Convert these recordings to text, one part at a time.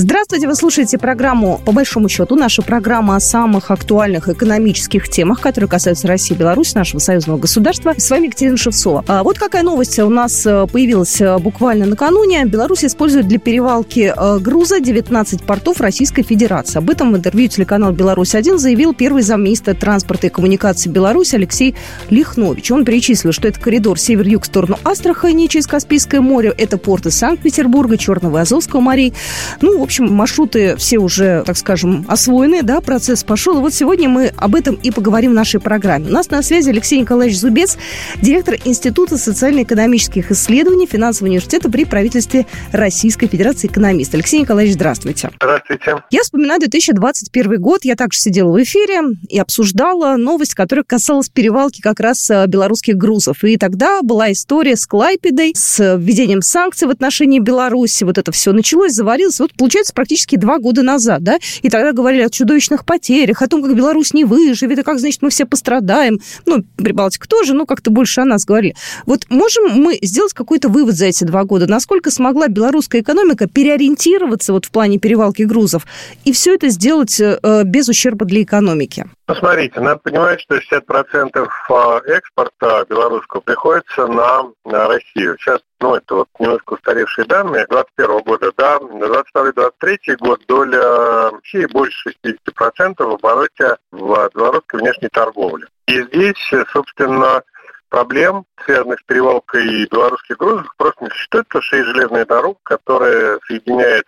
Здравствуйте, вы слушаете программу «По большому счету». Наша программа о самых актуальных экономических темах, которые касаются России и Беларуси, нашего союзного государства. С вами Екатерина Шевцова. А вот какая новость у нас э, появилась э, буквально накануне. Беларусь использует для перевалки э, груза 19 портов Российской Федерации. Об этом в интервью телеканал «Беларусь-1» заявил первый замминистра транспорта и коммуникации Беларуси Алексей Лихнович. Он перечислил, что это коридор север-юг в сторону Астрахани через Каспийское море, это порты Санкт-Петербурга, Черного и Азовского морей. Ну, общем, маршруты все уже, так скажем, освоены, да, процесс пошел. И вот сегодня мы об этом и поговорим в нашей программе. У нас на связи Алексей Николаевич Зубец, директор Института социально-экономических исследований финансового университета при правительстве Российской Федерации экономист. Алексей Николаевич, здравствуйте. Здравствуйте. Я вспоминаю 2021 год. Я также сидела в эфире и обсуждала новость, которая касалась перевалки как раз э, белорусских грузов. И тогда была история с Клайпедой, с введением санкций в отношении Беларуси. Вот это все началось, заварилось. Вот получается получается, практически два года назад, да, и тогда говорили о чудовищных потерях, о том, как Беларусь не выживет, и как, значит, мы все пострадаем. Ну, Прибалтика тоже, но как-то больше о нас говорили. Вот можем мы сделать какой-то вывод за эти два года? Насколько смогла белорусская экономика переориентироваться вот в плане перевалки грузов и все это сделать э, без ущерба для экономики? Ну, смотрите, надо понимать, что 60% а, экспорта белорусского приходится на, на Россию. Сейчас, ну, это вот немножко устаревшие данные, 21 года, да, на 22-23 год доля России больше 60% в обороте в белорусской внешней торговле. И здесь, собственно, проблем, связанных с перевалкой белорусских грузов, просто не существует, потому что есть железная дорога, которая соединяет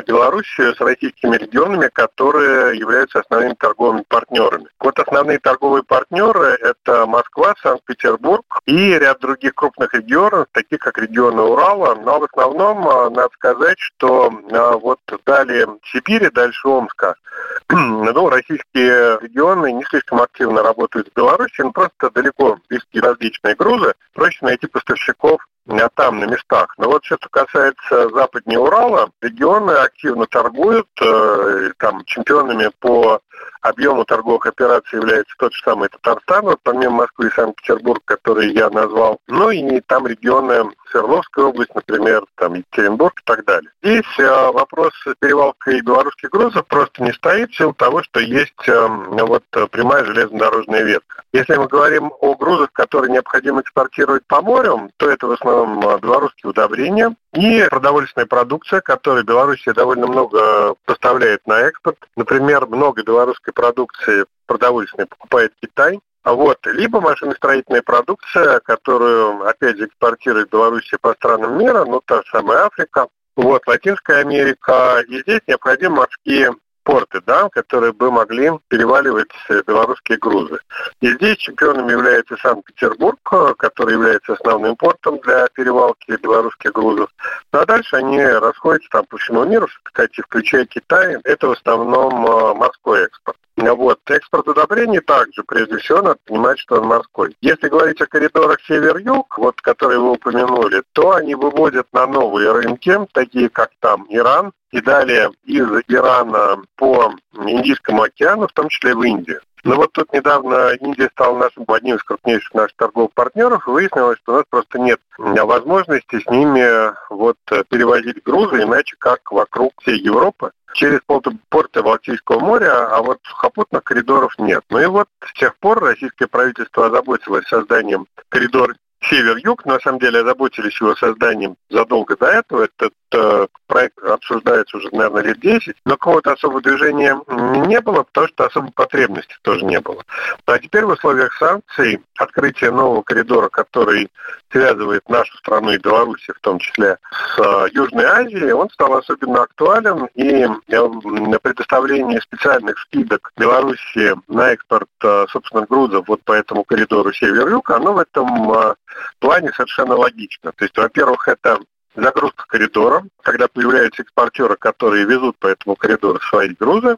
Белоруссию с российскими регионами, которые являются основными торговыми партнерами. Вот основные торговые партнеры – это Москва, Санкт-Петербург и ряд других крупных регионов, таких как регионы Урала. Но в основном а, надо сказать, что а, вот далее Сибири, дальше Омска, ну, российские регионы не слишком активно работают с Беларусью, но просто далеко вести различные грузы, проще найти поставщиков а там, на местах. Но вот что касается западнее Урала, регионы активно торгуют, э, там чемпионами по объему торговых операций является тот же самый Татарстан, вот помимо Москвы и Санкт-Петербург, которые я назвал, ну и там регионы Свердловская область, например, там Екатеринбург и так далее. Здесь э, вопрос с перевалкой белорусских грузов просто не стоит в силу того, что есть э, вот прямая железнодорожная ветка. Если мы говорим о грузах, которые необходимо экспортировать по морю, то это в основном э, белорусские удобрения и продовольственная продукция, которую Белоруссия довольно много поставляет на экспорт. Например, много белорусской продукции продовольственной покупает Китай. Вот. Либо машиностроительная продукция, которую, опять же, экспортирует Белоруссия по странам мира, ну, та же самая Африка, вот, Латинская Америка. И здесь необходимы морские порты, да, которые бы могли переваливать белорусские грузы. И здесь чемпионом является Санкт-Петербург, который является основным портом для перевалки белорусских грузов. Ну а дальше они расходятся там по всему миру, кстати, включая Китай. Это в основном э, морской экспорт. Вот. Экспорт удобрений также, прежде всего, надо понимать, что он морской. Если говорить о коридорах север-юг, вот, которые вы упомянули, то они выводят на новые рынки, такие как там Иран, и далее из Ирана по Индийскому океану, в том числе в Индию. Но вот тут недавно Индия стала нашим одним из крупнейших наших торговых партнеров, и выяснилось, что у нас просто нет возможности с ними вот перевозить грузы, иначе как вокруг всей Европы через порты Балтийского моря, а вот сухопутных коридоров нет. Ну и вот с тех пор российское правительство озаботилось созданием коридора север-юг, на самом деле озаботились его созданием задолго до этого. Этот э, проект обсуждается уже, наверное, лет 10, но какого-то особого движения не было, потому что особой потребности тоже не было. А теперь в условиях санкций открытие нового коридора, который связывает нашу страну и Беларусь, в том числе с э, Южной Азией, он стал особенно актуален, и на предоставление специальных скидок Беларуси на экспорт э, собственных грузов вот по этому коридору север-юг, оно в этом э, плане совершенно логично. То есть, во-первых, это загрузка коридора, когда появляются экспортеры, которые везут по этому коридору свои грузы.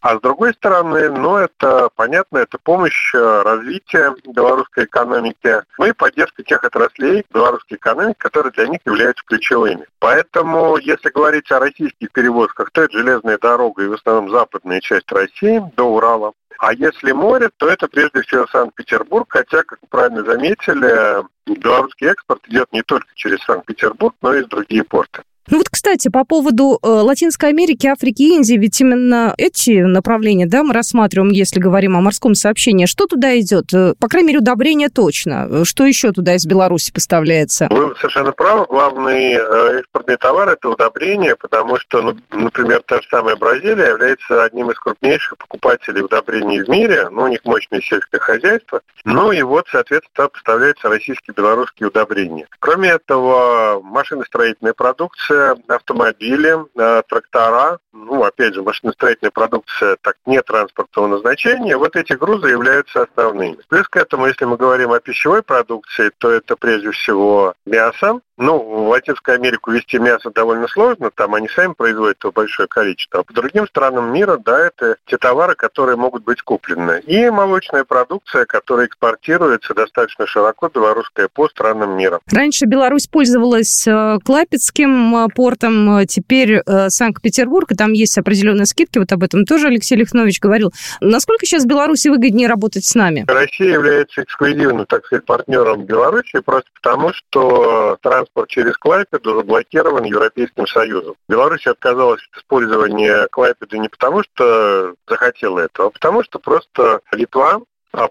А с другой стороны, ну, это понятно, это помощь э, развитию белорусской экономики, ну и поддержка тех отраслей белорусской экономики, которые для них являются ключевыми. Поэтому, если говорить о российских перевозках, то это железная дорога и в основном западная часть России до Урала. А если море, то это прежде всего Санкт-Петербург, хотя, как вы правильно заметили, белорусский экспорт идет не только через Санкт-Петербург, но и из другие порты. Ну вот, кстати, по поводу э, Латинской Америки, Африки и Индии, ведь именно эти направления, да, мы рассматриваем, если говорим о морском сообщении. Что туда идет? Э, по крайней мере, удобрения точно. Что еще туда из Беларуси поставляется? Вы совершенно правы. Главный э, экспортный товар – это удобрения, потому что, ну, например, та же самая Бразилия является одним из крупнейших покупателей удобрений в мире. Ну, у них мощное сельское хозяйство. Ну и вот, соответственно, поставляются российские белорусские удобрения. Кроме этого, машиностроительная продукция, автомобили, э, трактора, ну, опять же, машиностроительная продукция, так не транспортного назначения, вот эти грузы являются основными. Плюс к этому, если мы говорим о пищевой продукции, то это прежде всего мясо, ну, в Латинскую Америку везти мясо довольно сложно, там они сами производят его большое количество. А по другим странам мира, да, это те товары, которые могут быть куплены. И молочная продукция, которая экспортируется достаточно широко, белорусская, по странам мира. Раньше Беларусь пользовалась э, Клапецким э, портом, э, теперь Санкт-Петербург, и там есть определенные скидки, вот об этом тоже Алексей Лихнович говорил. Насколько сейчас Беларуси выгоднее работать с нами? Россия является эксклюзивным, так сказать, партнером Беларуси просто потому, что транспорт через Клайпеду заблокирован Европейским Союзом. Беларусь отказалась от использования Клайпеды не потому, что захотела этого, а потому что просто Литва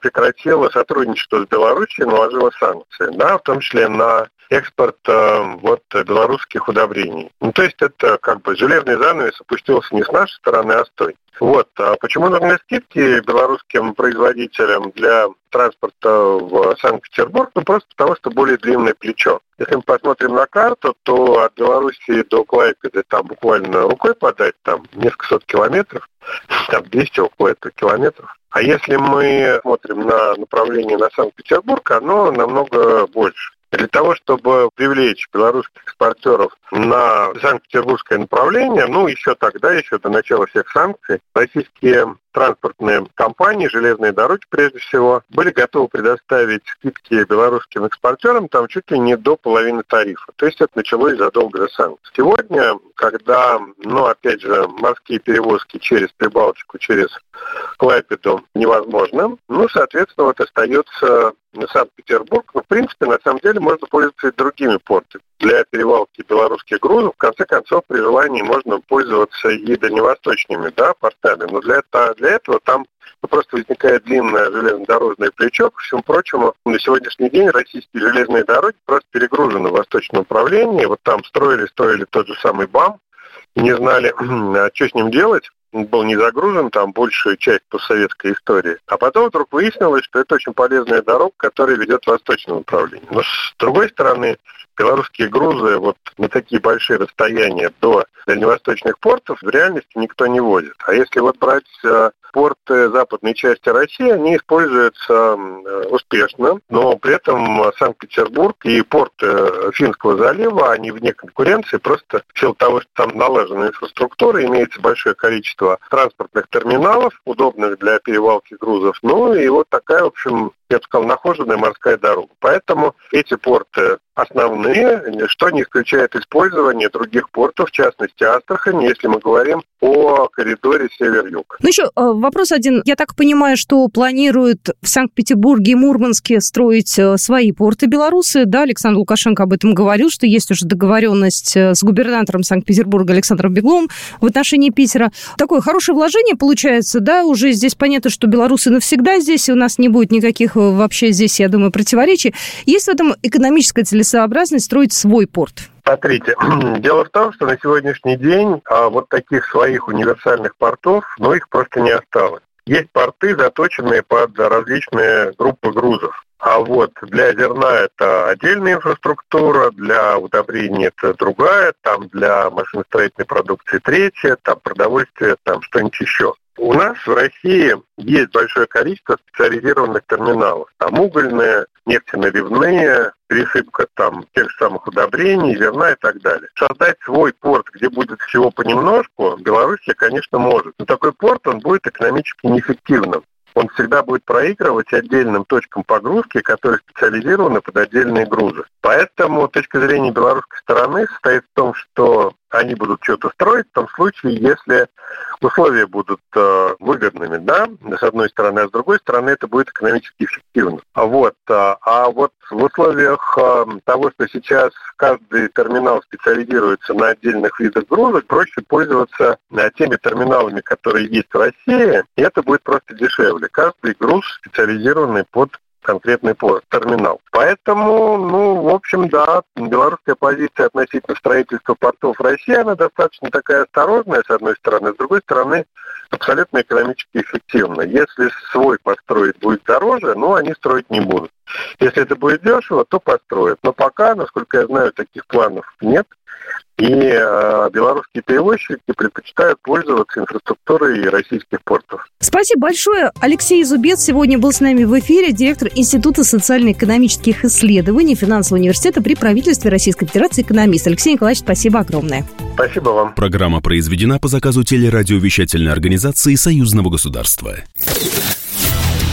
прекратила сотрудничество с Беларусью и наложила санкции, да, в том числе на экспорт э, вот белорусских удобрений. Ну, то есть это как бы железный занавес опустился не с нашей стороны, а с той. Вот. А почему нужны скидки белорусским производителям для транспорта в Санкт-Петербург? Ну, просто потому, что более длинное плечо. Если мы посмотрим на карту, то от Белоруссии до Клайпеды там буквально рукой подать, там несколько сот километров, там 200 около этого километров. А если мы смотрим на направление на Санкт-Петербург, оно намного больше. Для того, чтобы привлечь белорусских экспортеров на Санкт-Петербургское направление, ну, еще тогда, еще до начала всех санкций, российские транспортные компании, железные дороги прежде всего, были готовы предоставить скидки белорусским экспортерам там чуть ли не до половины тарифа. То есть это началось задолго до санкций. Сегодня, когда, ну, опять же, морские перевозки через Прибалтику, через Клайпеду невозможно, ну, соответственно, вот остается Санкт-Петербург. Ну, в принципе, на самом деле, можно пользоваться и другими портами для перевалки белорусских грузов. В конце концов, при желании можно пользоваться и дальневосточными да, портами. Но для, этого, для этого там ну, просто возникает длинное железнодорожное плечо. Ко всему прочему, на сегодняшний день российские железные дороги просто перегружены в восточном направлении. Вот там строили, строили тот же самый БАМ, не знали, а что с ним делать был не загружен там большую часть постсоветской истории. А потом вдруг выяснилось, что это очень полезная дорога, которая ведет в восточном направлении. Но с другой стороны, белорусские грузы вот на такие большие расстояния до дальневосточных портов в реальности никто не возит. А если вот брать э, порты западной части России, они используются успешно, но при этом Санкт-Петербург и порты э, Финского залива, они вне конкуренции, просто в силу того, что там налажена инфраструктура, имеется большое количество транспортных терминалов, удобных для перевалки грузов, ну и вот такая, в общем, я бы сказал, нахоженная морская дорога. Поэтому эти порты основные, что не исключает использование других портов, в частности Астрахани, если мы говорим о коридоре север-юг. Ну еще э, вопрос один. Я так понимаю, что планируют в Санкт-Петербурге и Мурманске строить э, свои порты белорусы. Да, Александр Лукашенко об этом говорил, что есть уже договоренность э, с губернатором Санкт-Петербурга Александром Беглом в отношении Питера. Такое хорошее вложение получается, да, уже здесь понятно, что белорусы навсегда здесь, и у нас не будет никаких вообще здесь, я думаю, противоречий. Есть в этом экономическая целесообразность строить свой порт? Смотрите, дело в том, что на сегодняшний день а, вот таких своих универсальных портов, ну, их просто не осталось. Есть порты, заточенные под различные группы грузов. А вот для зерна это отдельная инфраструктура, для удобрений это другая, там для машиностроительной продукции третья, там продовольствие, там что-нибудь еще. У нас в России есть большое количество специализированных терминалов. Там угольные, нефтеналивные, пересыпка там тех же самых удобрений, зерна и так далее. Создать свой порт, где будет всего понемножку, Белоруссия, конечно, может. Но такой порт, он будет экономически неэффективным он всегда будет проигрывать отдельным точкам погрузки, которые специализированы под отдельные грузы. Поэтому точка зрения белорусской стороны состоит в том, что они будут что-то строить в том случае, если условия будут э, выгодными, да, с одной стороны, а с другой стороны это будет экономически эффективно. Вот. А, а вот в условиях э, того, что сейчас каждый терминал специализируется на отдельных видах грузов, проще пользоваться э, теми терминалами, которые есть в России, и это будет просто дешевле. Каждый груз специализированный под конкретный терминал. Поэтому, ну, в общем, да, белорусская позиция относительно строительства портов России, она достаточно такая осторожная, с одной стороны, с другой стороны, абсолютно экономически эффективна. Если свой построить будет дороже, ну, они строить не будут. Если это будет дешево, то построят. Но пока, насколько я знаю, таких планов нет. И э, белорусские перевозчики предпочитают пользоваться инфраструктурой российских портов. Спасибо большое. Алексей Зубец сегодня был с нами в эфире, директор Института социально-экономических исследований Финансового университета при правительстве Российской Федерации экономист. Алексей Николаевич, спасибо огромное. Спасибо вам. Программа произведена по заказу телерадиовещательной организации Союзного государства.